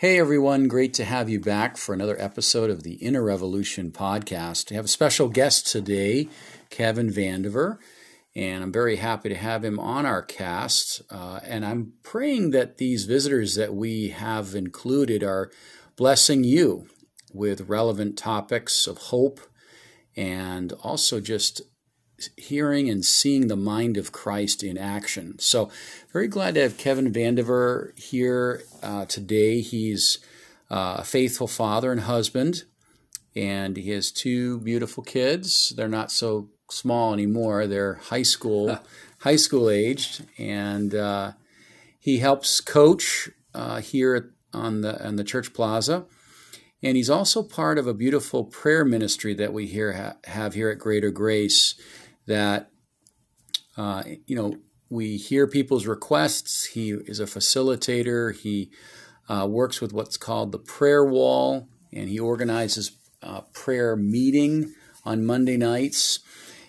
Hey everyone, great to have you back for another episode of the Inner Revolution podcast. We have a special guest today, Kevin Vandiver, and I'm very happy to have him on our cast. Uh, and I'm praying that these visitors that we have included are blessing you with relevant topics of hope and also just hearing and seeing the mind of Christ in action. So, very glad to have Kevin Vandiver here uh, today. He's uh, a faithful father and husband, and he has two beautiful kids. They're not so small anymore; they're high school, high school aged, and uh, he helps coach uh, here on the on the church plaza. And he's also part of a beautiful prayer ministry that we here ha- have here at Greater Grace that uh, you know we hear people's requests. He is a facilitator. He uh, works with what's called the prayer wall, and he organizes a prayer meeting on Monday nights,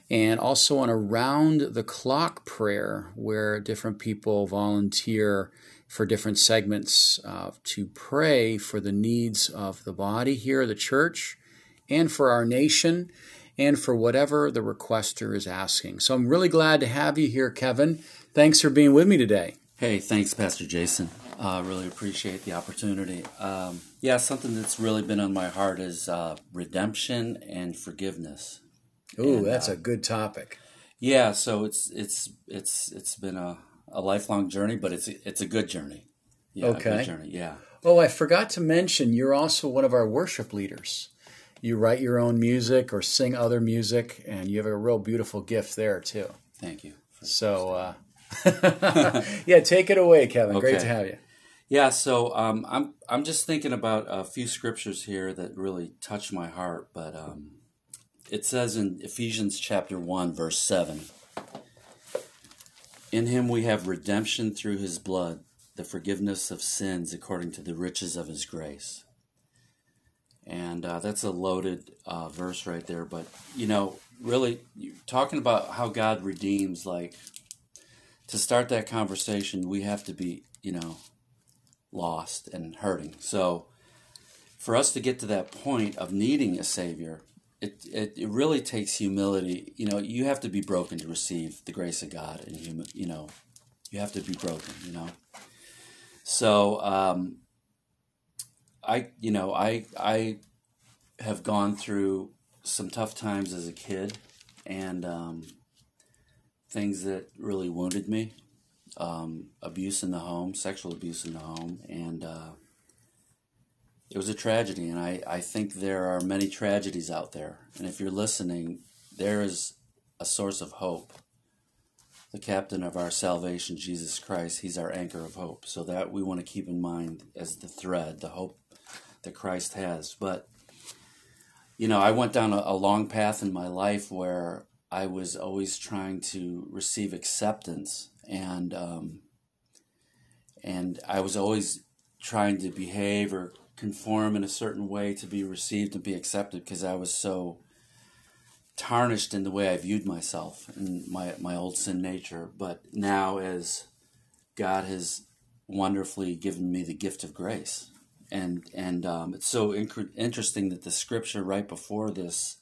and also on around the clock prayer, where different people volunteer for different segments uh, to pray for the needs of the body here, the church, and for our nation and for whatever the requester is asking. So I'm really glad to have you here, Kevin. Thanks for being with me today. Hey, thanks, Pastor Jason. I uh, really appreciate the opportunity. Um, yeah, something that's really been on my heart is uh, redemption and forgiveness. Ooh, that's uh, a good topic. Yeah, so it's it's it's it's been a, a lifelong journey, but it's it's a good journey. Yeah, okay. journey. Yeah. Oh, I forgot to mention you're also one of our worship leaders you write your own music or sing other music, and you have a real beautiful gift there too. Thank you. So, uh, yeah, take it away, Kevin. Okay. Great to have you. Yeah, so um, I'm I'm just thinking about a few scriptures here that really touch my heart, but um, it says in Ephesians chapter one, verse seven. In him we have redemption through his blood, the forgiveness of sins according to the riches of his grace. And uh, that's a loaded uh, verse right there. But, you know, really talking about how God redeems, like, to start that conversation, we have to be, you know, lost and hurting. So, for us to get to that point of needing a Savior, it, it, it really takes humility. You know, you have to be broken to receive the grace of God, and you know, you have to be broken. You know, so um, I, you know, I I have gone through some tough times as a kid, and um, things that really wounded me. Um, abuse in the home, sexual abuse in the home, and uh, it was a tragedy. And I, I think there are many tragedies out there. And if you're listening, there is a source of hope. The captain of our salvation, Jesus Christ, he's our anchor of hope. So that we want to keep in mind as the thread, the hope that Christ has. But, you know, I went down a, a long path in my life where I was always trying to receive acceptance and um, and I was always trying to behave or conform in a certain way to be received and be accepted because I was so tarnished in the way I viewed myself and my my old sin nature. But now, as God has wonderfully given me the gift of grace, and and um, it's so inc- interesting that the scripture right before this,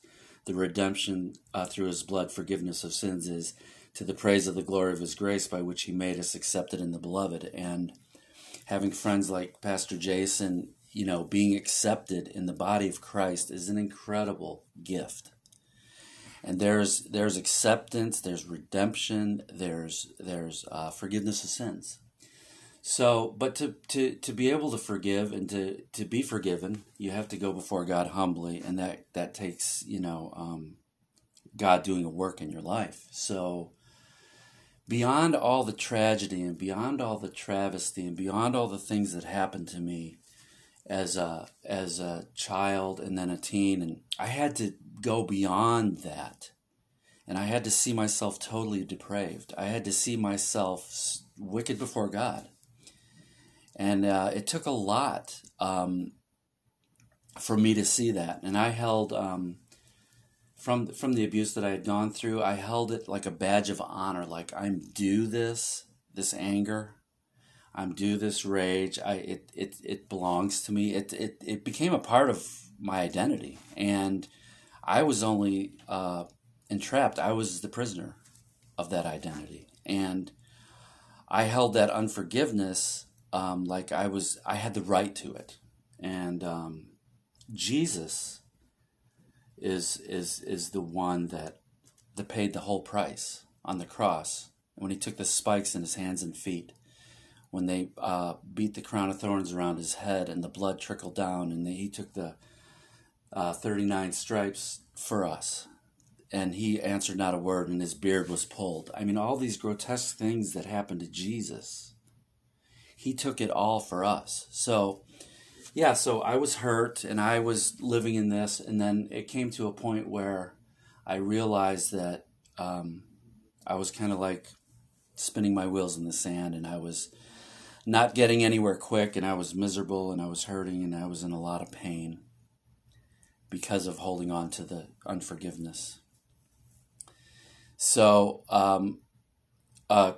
the redemption uh, through His blood, forgiveness of sins, is to the praise of the glory of His grace by which He made us accepted in the Beloved, and having friends like Pastor Jason, you know, being accepted in the body of Christ is an incredible gift. And there's there's acceptance, there's redemption, there's there's uh, forgiveness of sins so, but to, to, to be able to forgive and to, to be forgiven, you have to go before God humbly, and that, that takes, you know, um, God doing a work in your life. So, beyond all the tragedy and beyond all the travesty and beyond all the things that happened to me as a, as a child and then a teen, and I had to go beyond that. And I had to see myself totally depraved. I had to see myself wicked before God and uh, it took a lot um, for me to see that. And I held um, from from the abuse that I had gone through, I held it like a badge of honor. Like I'm due this this anger. I'm due this rage. I it it, it belongs to me. It, it it became a part of my identity, and I was only uh, entrapped. I was the prisoner of that identity, and I held that unforgiveness um, like I was. I had the right to it, and um, Jesus is is is the one that that paid the whole price on the cross when he took the spikes in his hands and feet when they uh, beat the crown of thorns around his head and the blood trickled down, and he took the uh, 39 stripes for us. And he answered not a word, and his beard was pulled. I mean, all these grotesque things that happened to Jesus, he took it all for us. So, yeah, so I was hurt and I was living in this, and then it came to a point where I realized that um, I was kind of like spinning my wheels in the sand, and I was not getting anywhere quick, and I was miserable, and I was hurting, and I was in a lot of pain because of holding on to the unforgiveness. So, um, uh,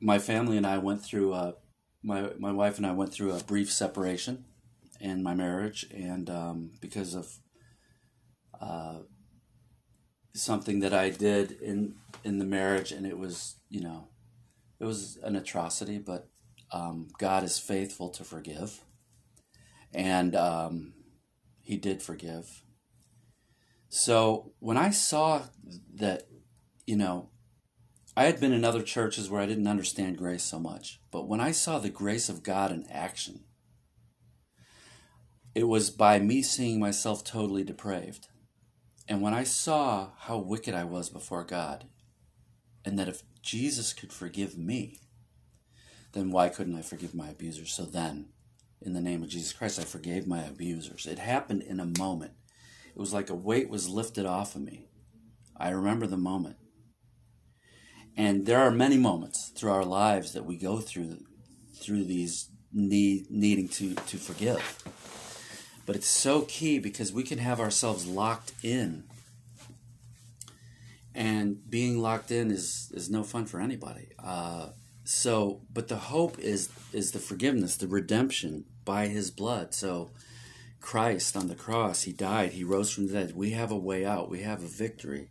my family and I went through a, my my wife and I went through a brief separation in my marriage, and um, because of uh, something that I did in in the marriage, and it was you know it was an atrocity, but um, God is faithful to forgive, and um, He did forgive. So when I saw that, you know, I had been in other churches where I didn't understand grace so much, but when I saw the grace of God in action, it was by me seeing myself totally depraved. And when I saw how wicked I was before God, and that if Jesus could forgive me, then why couldn't I forgive my abusers? So then, in the name of Jesus Christ, I forgave my abusers. It happened in a moment. It was like a weight was lifted off of me. I remember the moment. And there are many moments through our lives that we go through through these need, needing to, to forgive. But it's so key because we can have ourselves locked in and being locked in is is no fun for anybody. Uh, so, but the hope is is the forgiveness, the redemption by His blood. So, Christ on the cross, He died, He rose from the dead. We have a way out. We have a victory.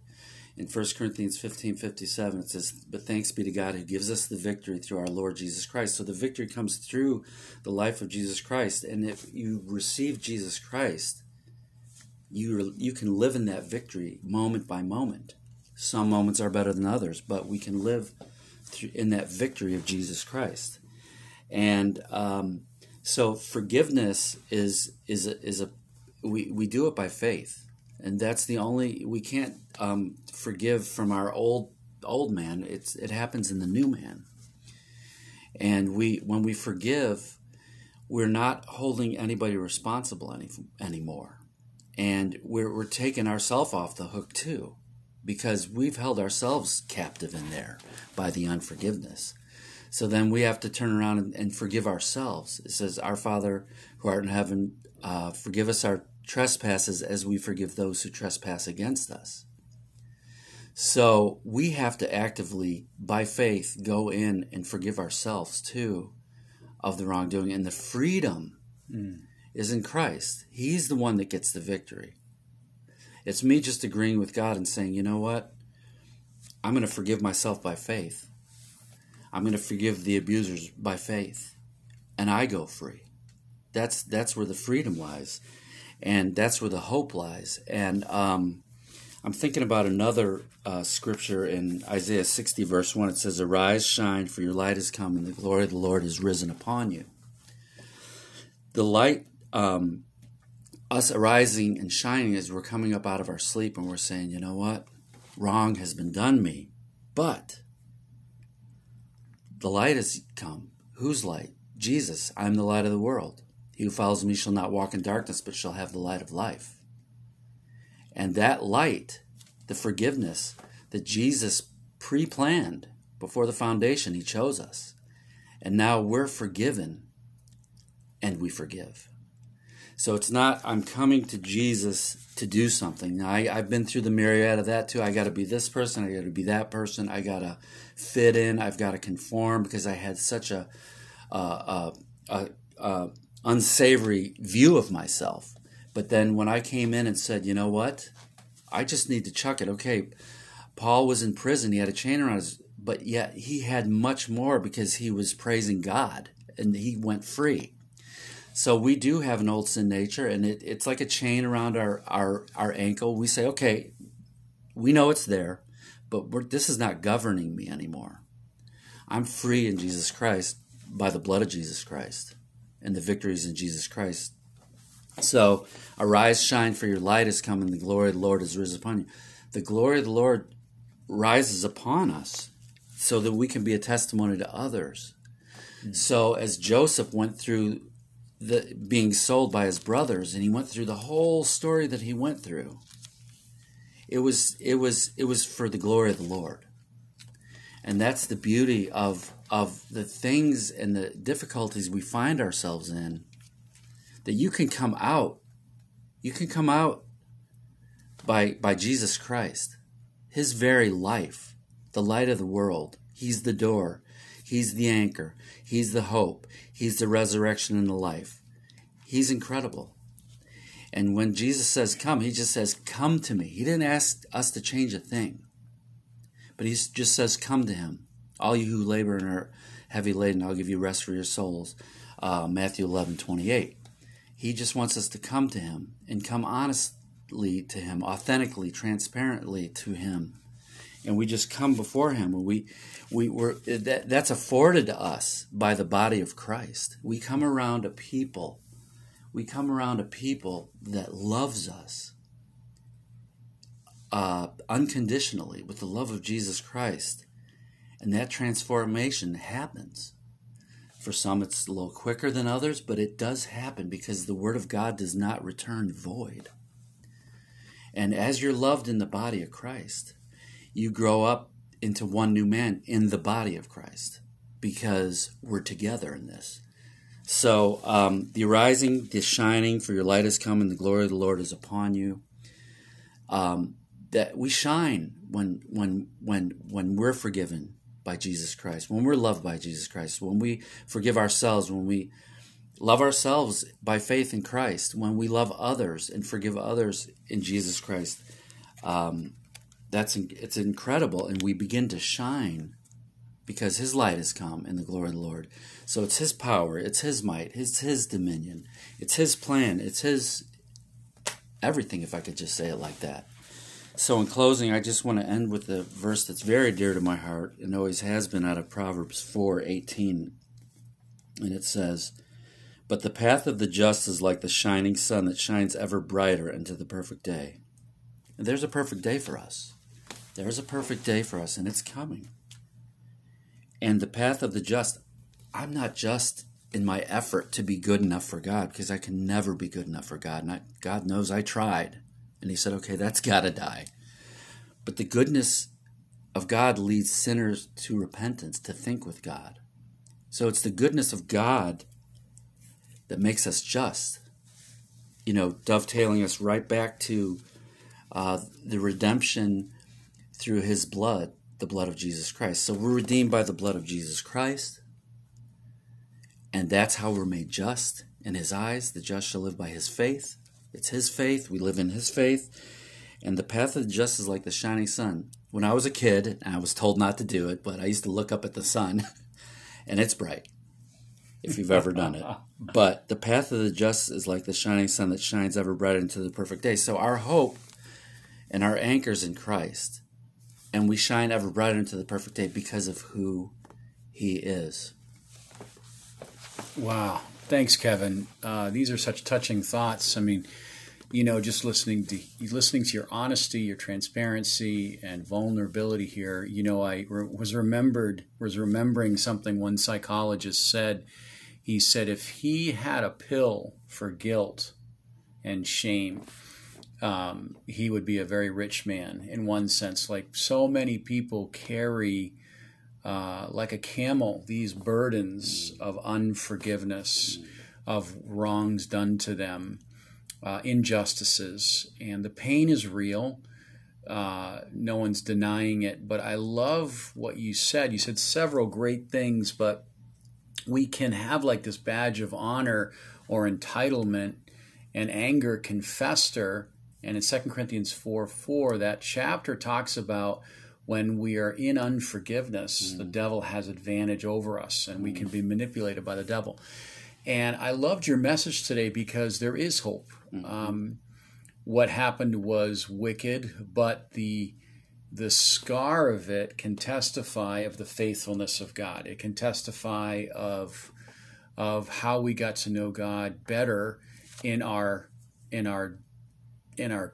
In 1 Corinthians 15 57, it says, But thanks be to God who gives us the victory through our Lord Jesus Christ. So the victory comes through the life of Jesus Christ. And if you receive Jesus Christ, you, you can live in that victory moment by moment. Some moments are better than others, but we can live in that victory of Jesus Christ. And um, so forgiveness is is a, is a we, we do it by faith, and that's the only we can't um, forgive from our old old man. It's it happens in the new man. And we when we forgive, we're not holding anybody responsible any, anymore, and we're we're taking ourselves off the hook too because we've held ourselves captive in there by the unforgiveness. So then we have to turn around and, and forgive ourselves. It says, Our Father who art in heaven, uh, forgive us our trespasses as we forgive those who trespass against us. So we have to actively, by faith, go in and forgive ourselves too of the wrongdoing. And the freedom mm. is in Christ. He's the one that gets the victory. It's me just agreeing with God and saying, you know what? I'm going to forgive myself by faith. I'm going to forgive the abusers by faith. And I go free. That's that's where the freedom lies. And that's where the hope lies. And um, I'm thinking about another uh, scripture in Isaiah 60, verse 1. It says, Arise, shine, for your light has come, and the glory of the Lord is risen upon you. The light um, us arising and shining as we're coming up out of our sleep and we're saying, you know what? Wrong has been done me. But the light has come. Whose light? Jesus. I'm the light of the world. He who follows me shall not walk in darkness, but shall have the light of life. And that light, the forgiveness that Jesus pre planned before the foundation, He chose us. And now we're forgiven and we forgive. So it's not I'm coming to Jesus to do something. Now, I, I've been through the myriad of that too. I got to be this person. I got to be that person. I got to fit in. I've got to conform because I had such a, uh, a, a unsavory view of myself. But then when I came in and said, you know what, I just need to chuck it. Okay, Paul was in prison. He had a chain around his, but yet he had much more because he was praising God and he went free. So we do have an old sin nature, and it, it's like a chain around our, our, our ankle. We say, okay, we know it's there, but this is not governing me anymore. I'm free in Jesus Christ by the blood of Jesus Christ and the victories in Jesus Christ. So arise, shine, for your light is come, and the glory of the Lord is risen upon you. The glory of the Lord rises upon us so that we can be a testimony to others. Mm-hmm. So as Joseph went through the being sold by his brothers and he went through the whole story that he went through it was it was it was for the glory of the lord and that's the beauty of of the things and the difficulties we find ourselves in that you can come out you can come out by by Jesus Christ his very life the light of the world he's the door He's the anchor. He's the hope. He's the resurrection and the life. He's incredible. And when Jesus says come, he just says, Come to me. He didn't ask us to change a thing, but he just says, Come to him. All you who labor and are heavy laden, I'll give you rest for your souls. Uh, Matthew 11 28. He just wants us to come to him and come honestly to him, authentically, transparently to him and we just come before him we we were that, that's afforded to us by the body of Christ. We come around a people we come around a people that loves us uh, unconditionally with the love of Jesus Christ. And that transformation happens. For some, it's a little quicker than others, but it does happen because the Word of God does not return void. And as you're loved in the body of Christ, you grow up into one new man in the body of Christ because we're together in this. So um, the arising, the shining, for your light has come, and the glory of the Lord is upon you. Um, that we shine when when when when we're forgiven by Jesus Christ, when we're loved by Jesus Christ, when we forgive ourselves, when we love ourselves by faith in Christ, when we love others and forgive others in Jesus Christ. Um, that's it's incredible, and we begin to shine because His light has come in the glory of the Lord. So it's His power, it's His might, it's His dominion, it's His plan, it's His everything. If I could just say it like that. So in closing, I just want to end with a verse that's very dear to my heart and always has been out of Proverbs four eighteen, and it says. But the path of the just is like the shining sun that shines ever brighter into the perfect day. And there's a perfect day for us. There's a perfect day for us, and it's coming. And the path of the just, I'm not just in my effort to be good enough for God because I can never be good enough for God. And I, God knows I tried. And He said, okay, that's got to die. But the goodness of God leads sinners to repentance, to think with God. So it's the goodness of God that makes us just. You know, dovetailing us right back to uh, the redemption through his blood, the blood of Jesus Christ. So we're redeemed by the blood of Jesus Christ. And that's how we're made just in his eyes. The just shall live by his faith. It's his faith. We live in his faith. And the path of the just is like the shining sun. When I was a kid, I was told not to do it, but I used to look up at the sun, and it's bright, if you've ever done it. But the path of the just is like the shining sun that shines ever brighter into the perfect day. So our hope and our anchors in Christ and we shine ever brighter into the perfect day because of who he is. Wow. Thanks, Kevin. Uh, these are such touching thoughts. I mean, you know, just listening to listening to your honesty, your transparency, and vulnerability here. You know, I re- was remembered was remembering something one psychologist said. He said if he had a pill for guilt and shame, um, he would be a very rich man in one sense. Like so many people carry, uh, like a camel, these burdens of unforgiveness, of wrongs done to them, uh, injustices, and the pain is real. Uh, no one's denying it, but I love what you said. You said several great things, but we can have like this badge of honor or entitlement, and anger can fester. And in 2 Corinthians 4 4, that chapter talks about when we are in unforgiveness, mm. the devil has advantage over us and we can be manipulated by the devil. And I loved your message today because there is hope. Mm-hmm. Um, what happened was wicked, but the the scar of it can testify of the faithfulness of God. It can testify of of how we got to know God better in our in our in our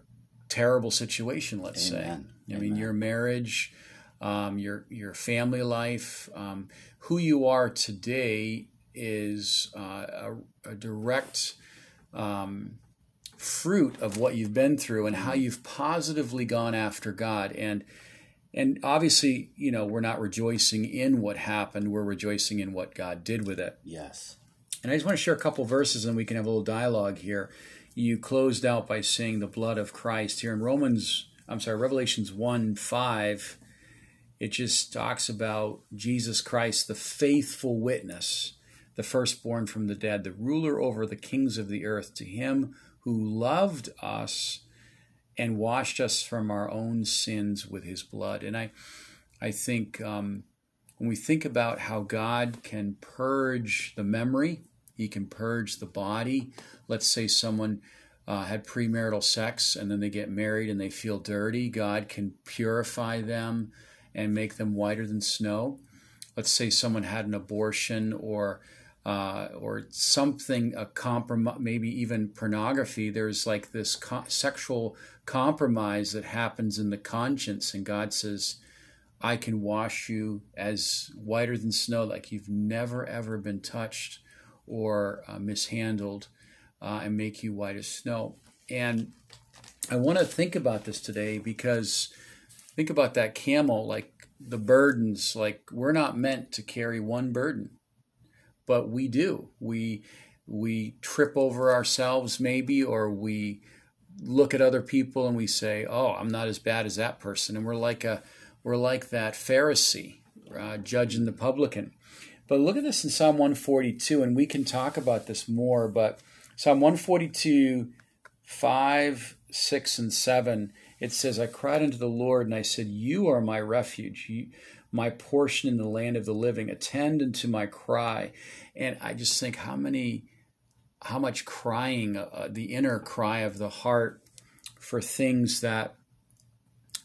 terrible situation. Let's Amen. say. I Amen. mean, your marriage, um, your your family life, um, who you are today is uh, a, a, direct um, fruit of what you've been through and how mm-hmm. you've positively gone after God. And and obviously you know we're not rejoicing in what happened. We're rejoicing in what God did with it. Yes. And I just want to share a couple verses and we can have a little dialogue here. You closed out by saying the blood of Christ here in Romans I'm sorry Revelations 1 5 it just talks about Jesus Christ the faithful witness the firstborn from the dead the ruler over the kings of the earth. To him who loved us and washed us from our own sins with his blood. And I, I think um, when we think about how God can purge the memory, he can purge the body. Let's say someone uh, had premarital sex and then they get married and they feel dirty. God can purify them and make them whiter than snow. Let's say someone had an abortion or uh, or something, a compromise, maybe even pornography. There's like this co- sexual compromise that happens in the conscience, and God says, I can wash you as whiter than snow, like you've never ever been touched or uh, mishandled, uh, and make you white as snow. And I want to think about this today because think about that camel, like the burdens, like we're not meant to carry one burden but we do. We we trip over ourselves maybe, or we look at other people and we say, "Oh, I'm not as bad as that person," and we're like a we're like that Pharisee uh, judging the publican. But look at this in Psalm 142, and we can talk about this more. But Psalm 142, 5, 6, and 7, it says, I cried unto the Lord, and I said, You are my refuge. You, my portion in the land of the living. Attend unto my cry. And I just think how many, how much crying, uh, the inner cry of the heart for things that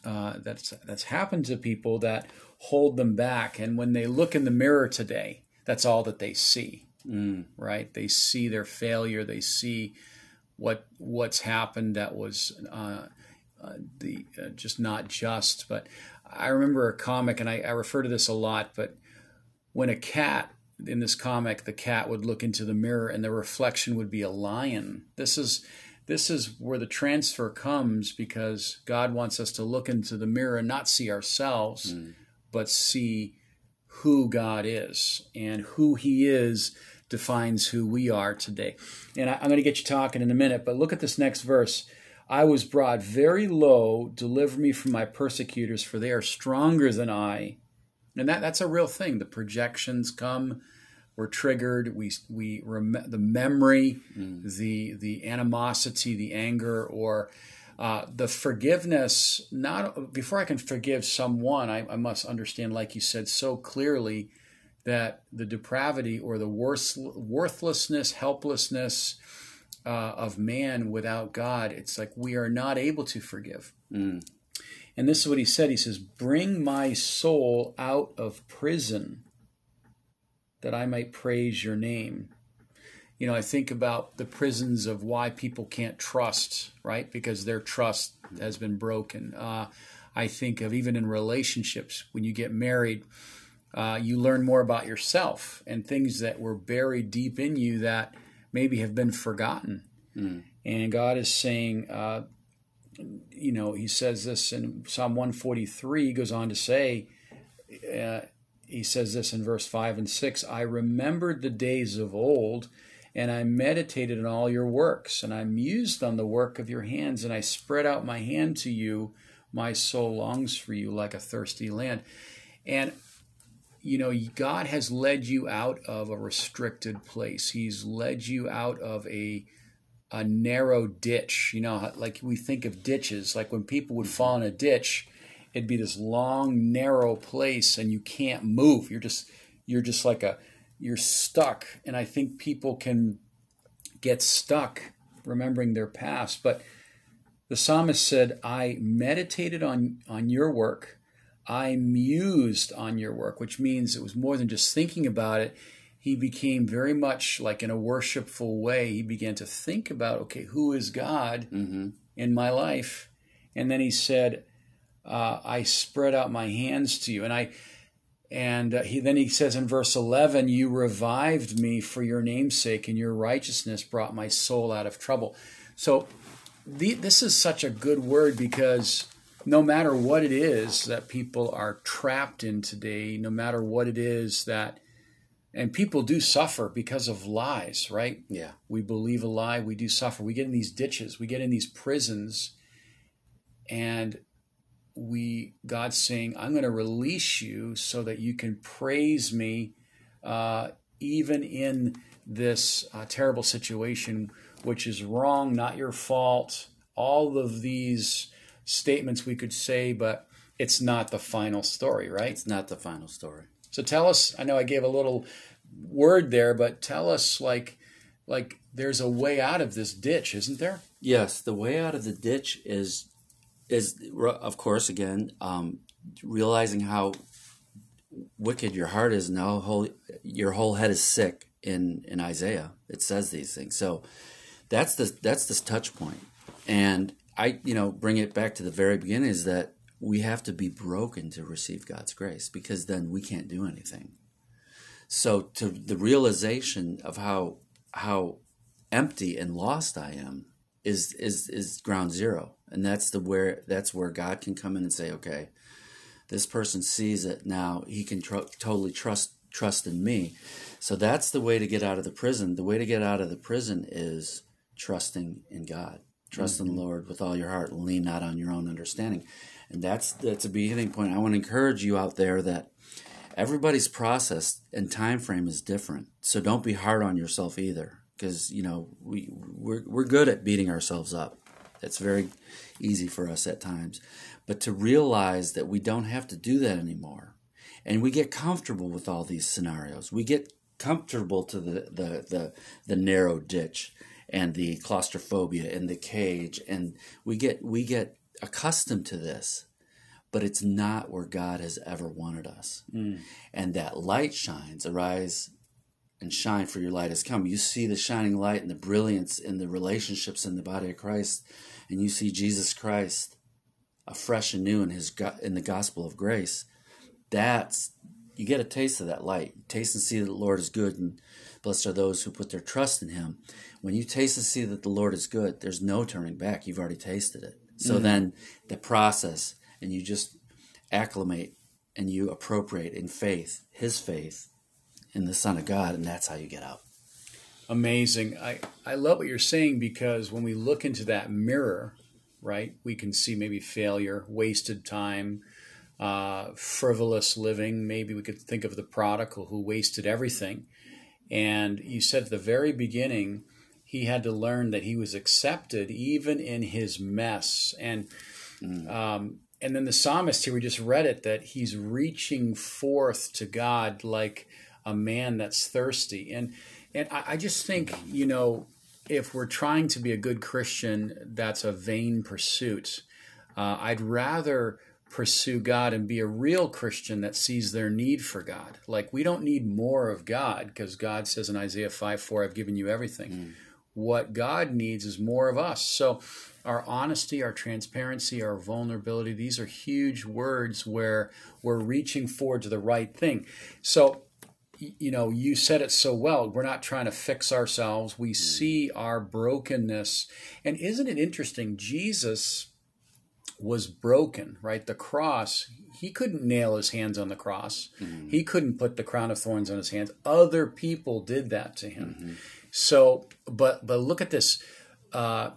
uh, that's that's happened to people that hold them back. And when they look in the mirror today, that's all that they see. Mm. Right? They see their failure. They see what what's happened that was uh, uh, the uh, just not just. But I remember a comic, and I, I refer to this a lot, but when a cat in this comic, the cat would look into the mirror and the reflection would be a lion. This is this is where the transfer comes because God wants us to look into the mirror and not see ourselves, mm. but see who God is. And who He is defines who we are today. And I, am going to get you talking in a minute, but look at this next verse. I was brought very low, deliver me from my persecutors, for they are stronger than I. And that, that's a real thing. The projections come, we're triggered, we, we rem- the memory, mm. the, the animosity, the anger, or uh, the forgiveness. Not Before I can forgive someone, I, I must understand, like you said so clearly, that the depravity or the worth, worthlessness, helplessness, uh, of man without God, it's like we are not able to forgive. Mm. And this is what he said. He says, Bring my soul out of prison that I might praise your name. You know, I think about the prisons of why people can't trust, right? Because their trust has been broken. Uh, I think of even in relationships, when you get married, uh, you learn more about yourself and things that were buried deep in you that maybe have been forgotten. Mm. And God is saying, uh, you know, He says this in Psalm 143, he goes on to say, uh, he says this in verse 5 and 6 I remembered the days of old and I meditated on all your works, and I mused on the work of your hands, and I spread out my hand to you. My soul longs for you like a thirsty land. And you know, God has led you out of a restricted place. He's led you out of a a narrow ditch. You know, like we think of ditches, like when people would fall in a ditch, it'd be this long, narrow place, and you can't move. You're just you're just like a you're stuck. And I think people can get stuck remembering their past. But the psalmist said, I meditated on on your work I mused on your work, which means it was more than just thinking about it. He became very much like in a worshipful way. He began to think about, okay, who is God mm-hmm. in my life? And then he said, uh, I spread out my hands to you. And I, and uh, he then he says in verse 11, You revived me for your namesake, and your righteousness brought my soul out of trouble. So the, this is such a good word because no matter what it is that people are trapped in today, no matter what it is that, and people do suffer because of lies, right? Yeah. We believe a lie, we do suffer. We get in these ditches, we get in these prisons, and we, God's saying, I'm going to release you so that you can praise me uh, even in this uh, terrible situation, which is wrong, not your fault. All of these statements we could say, but it's not the final story, right? It's not the final story. So tell us, I know I gave a little word there, but tell us like like there's a way out of this ditch, isn't there? Yes, the way out of the ditch is is of course again um, realizing how wicked your heart is and how whole, your whole head is sick in in Isaiah. It says these things. So that's the that's this touch point. And I, you know, bring it back to the very beginning is that we have to be broken to receive God's grace because then we can't do anything. So to the realization of how how empty and lost I am is is is ground zero, and that's the where that's where God can come in and say, okay, this person sees it now; he can tr- totally trust trust in me. So that's the way to get out of the prison. The way to get out of the prison is trusting in God. Trust mm-hmm. in the Lord with all your heart and lean not on your own understanding. And that's that's a beginning point. I want to encourage you out there that everybody's process and time frame is different. So don't be hard on yourself either because you know we we're, we're good at beating ourselves up. It's very easy for us at times. But to realize that we don't have to do that anymore. And we get comfortable with all these scenarios. We get comfortable to the, the, the, the narrow ditch and the claustrophobia and the cage and we get we get accustomed to this but it's not where God has ever wanted us. Mm. And that light shines, arise and shine for your light has come. You see the shining light and the brilliance in the relationships in the body of Christ and you see Jesus Christ afresh and new in his in the gospel of grace. That's you get a taste of that light. Taste and see that the Lord is good and blessed are those who put their trust in him when you taste and see that the Lord is good, there's no turning back. You've already tasted it. So mm-hmm. then the process, and you just acclimate and you appropriate in faith, His faith in the Son of God, and that's how you get out. Amazing. I, I love what you're saying because when we look into that mirror, right, we can see maybe failure, wasted time, uh, frivolous living. Maybe we could think of the prodigal who wasted everything. And you said at the very beginning, he had to learn that he was accepted even in his mess. And mm. um, and then the psalmist here, we just read it that he's reaching forth to God like a man that's thirsty. And and I, I just think you know if we're trying to be a good Christian, that's a vain pursuit. Uh, I'd rather pursue God and be a real Christian that sees their need for God. Like we don't need more of God because God says in Isaiah 5 4, I've given you everything. Mm. What God needs is more of us. So, our honesty, our transparency, our vulnerability, these are huge words where we're reaching forward to the right thing. So, you know, you said it so well. We're not trying to fix ourselves. We mm. see our brokenness. And isn't it interesting? Jesus was broken, right? The cross, he couldn't nail his hands on the cross. Mm-hmm. He couldn't put the crown of thorns on his hands. Other people did that to him. Mm-hmm. So, but but look at this. Uh,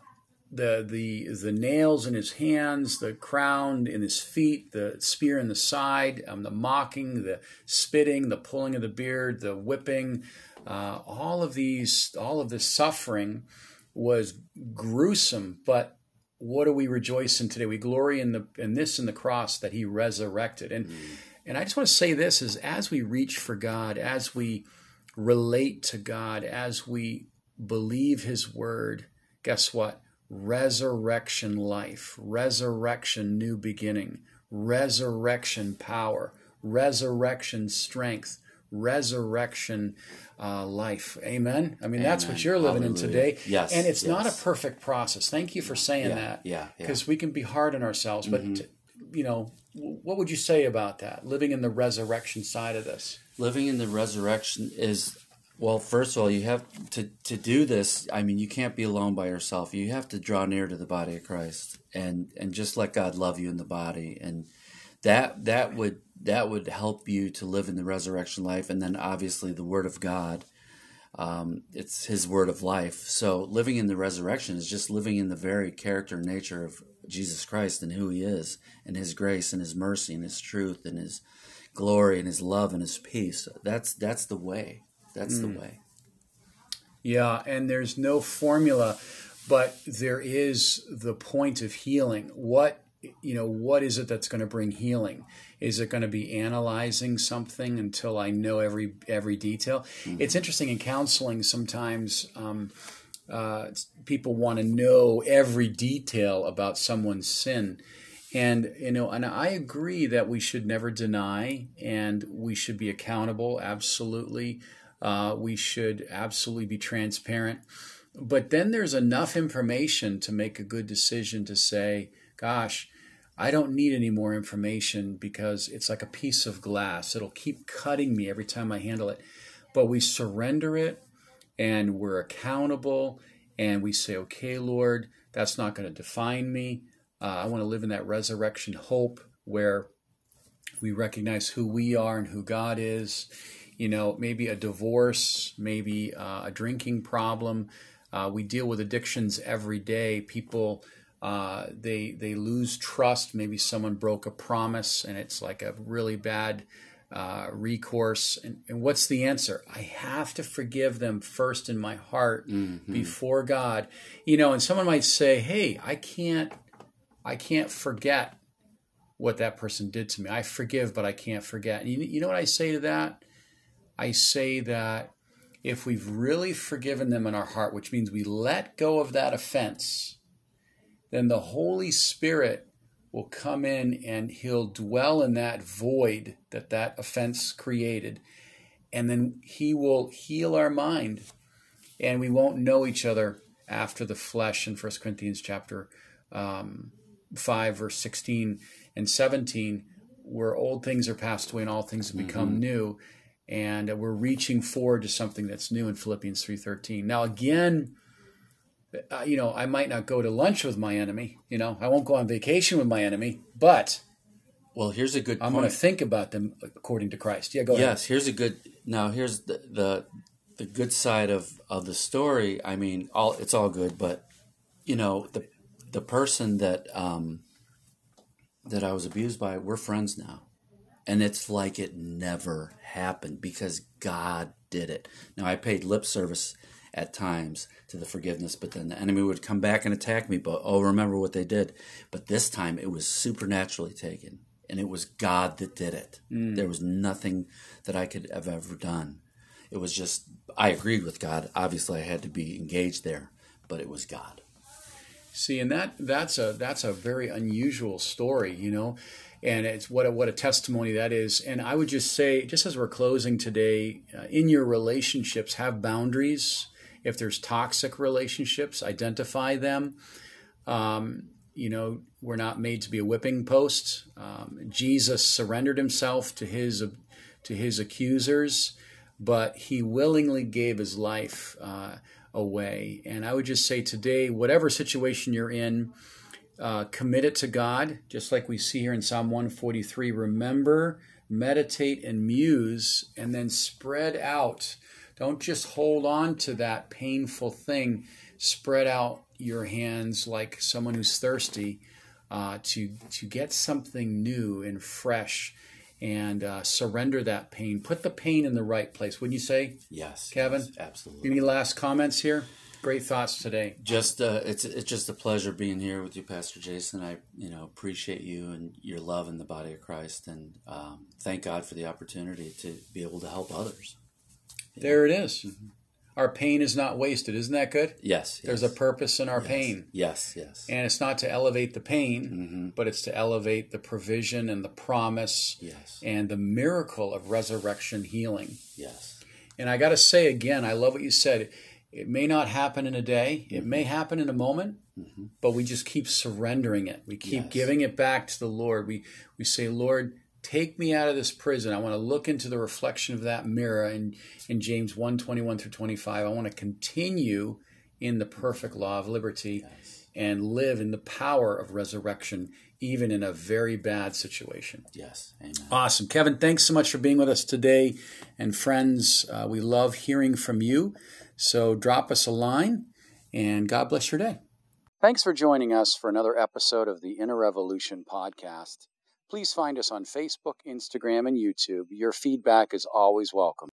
the the the nails in his hands, the crown in his feet, the spear in the side, um, the mocking, the spitting, the pulling of the beard, the whipping, uh, all of these, all of this suffering was gruesome. But what do we rejoice in today? We glory in the in this in the cross that He resurrected. And mm. and I just want to say this: is as we reach for God, as we relate to God, as we believe His word, guess what? resurrection life, resurrection new beginning, resurrection power, resurrection strength, resurrection uh, life. Amen. I mean, Amen. that's what you're living Hallelujah. in today. Yes. And it's yes. not a perfect process. Thank you for saying yeah, that. Yeah. Because yeah. we can be hard on ourselves. But, mm-hmm. you know, what would you say about that? Living in the resurrection side of this? Living in the resurrection is well, first of all, you have to to do this. I mean, you can't be alone by yourself. You have to draw near to the body of Christ and and just let God love you in the body, and that that would that would help you to live in the resurrection life. And then obviously the Word of God, um, it's His Word of life. So living in the resurrection is just living in the very character and nature of Jesus Christ and who He is, and His grace and His mercy and His truth and His glory and His love and His peace. That's that's the way. That's mm. the way. Yeah, and there's no formula, but there is the point of healing. What you know, what is it that's going to bring healing? Is it going to be analyzing something until I know every every detail? Mm-hmm. It's interesting in counseling. Sometimes um, uh, people want to know every detail about someone's sin, and you know, and I agree that we should never deny, and we should be accountable. Absolutely. Uh, we should absolutely be transparent. But then there's enough information to make a good decision to say, gosh, I don't need any more information because it's like a piece of glass. It'll keep cutting me every time I handle it. But we surrender it and we're accountable and we say, okay, Lord, that's not going to define me. Uh, I want to live in that resurrection hope where we recognize who we are and who God is you know, maybe a divorce, maybe uh, a drinking problem. Uh, we deal with addictions every day. People uh, they they lose trust. Maybe someone broke a promise, and it's like a really bad uh, recourse. And, and, what's the answer? I have to forgive them first in my heart mm-hmm. before God. You know, and someone might say, "Hey, I can't, I can't forget." What that person did to me. I forgive, but I can't forget. And you, you know what I say to that? I say that if we've really forgiven them in our heart, which means we let go of that offense, then the Holy Spirit will come in and he'll dwell in that void that that offense created. And then he will heal our mind and we won't know each other after the flesh in 1 Corinthians chapter um, 5, verse 16 and 17, where old things are passed away and all things have become mm-hmm. new and we're reaching forward to something that's new in Philippians 3:13. Now again, uh, you know, I might not go to lunch with my enemy, you know, I won't go on vacation with my enemy, but well, here's a good I'm going to think about them according to Christ. Yeah, go ahead. Yes, here's a good Now, here's the the the good side of of the story. I mean, all it's all good, but you know, the the person that um that I was abused by, we're friends now. And it's like it never happened because God did it. Now, I paid lip service at times to the forgiveness, but then the enemy would come back and attack me. But oh, remember what they did. But this time it was supernaturally taken, and it was God that did it. Mm. There was nothing that I could have ever done. It was just, I agreed with God. Obviously, I had to be engaged there, but it was God. See, and that that's a that's a very unusual story, you know and it's what a, what a testimony that is. And I would just say, just as we're closing today, uh, in your relationships, have boundaries. If there's toxic relationships, identify them. Um, you know, we're not made to be a whipping post. Um, Jesus surrendered himself to his to his accusers, but he willingly gave his life uh, away. And I would just say today, whatever situation you're in uh, commit it to God, just like we see here in Psalm 143. Remember, meditate, and muse, and then spread out. Don't just hold on to that painful thing. Spread out your hands like someone who's thirsty uh, to to get something new and fresh, and uh, surrender that pain. Put the pain in the right place. Wouldn't you say? Yes, Kevin. yes, absolutely. Any last comments here? Great thoughts today. Just uh, it's it's just a pleasure being here with you, Pastor Jason. I you know appreciate you and your love in the body of Christ, and um, thank God for the opportunity to be able to help others. There it is. Our pain is not wasted. Isn't that good? Yes, There's yes, a purpose in our yes, pain. Yes, yes, And it's not to elevate the pain, hmm but it's to elevate the provision and the promise yes, and the miracle of resurrection healing. yes, And I got to say again, I love what you said. It may not happen in a day, it may happen in a moment, hmm but we just keep surrendering it. We keep Yes. giving it back to the Lord. We we say, Lord, take me out of this prison. I want to look into the reflection of that mirror in, in James 1, 21 through 25. I want to continue in the perfect law of liberty yes, and live in the power of resurrection, even in a very bad situation. yes. Amen. Awesome. Kevin, thanks so much for being with us today. And friends, uh, we love hearing from you. So drop us a line, and God bless your day. Thanks for joining us for another episode of the Inner Revolution podcast. Please find us on Facebook, Instagram, and YouTube. Your feedback is always welcome.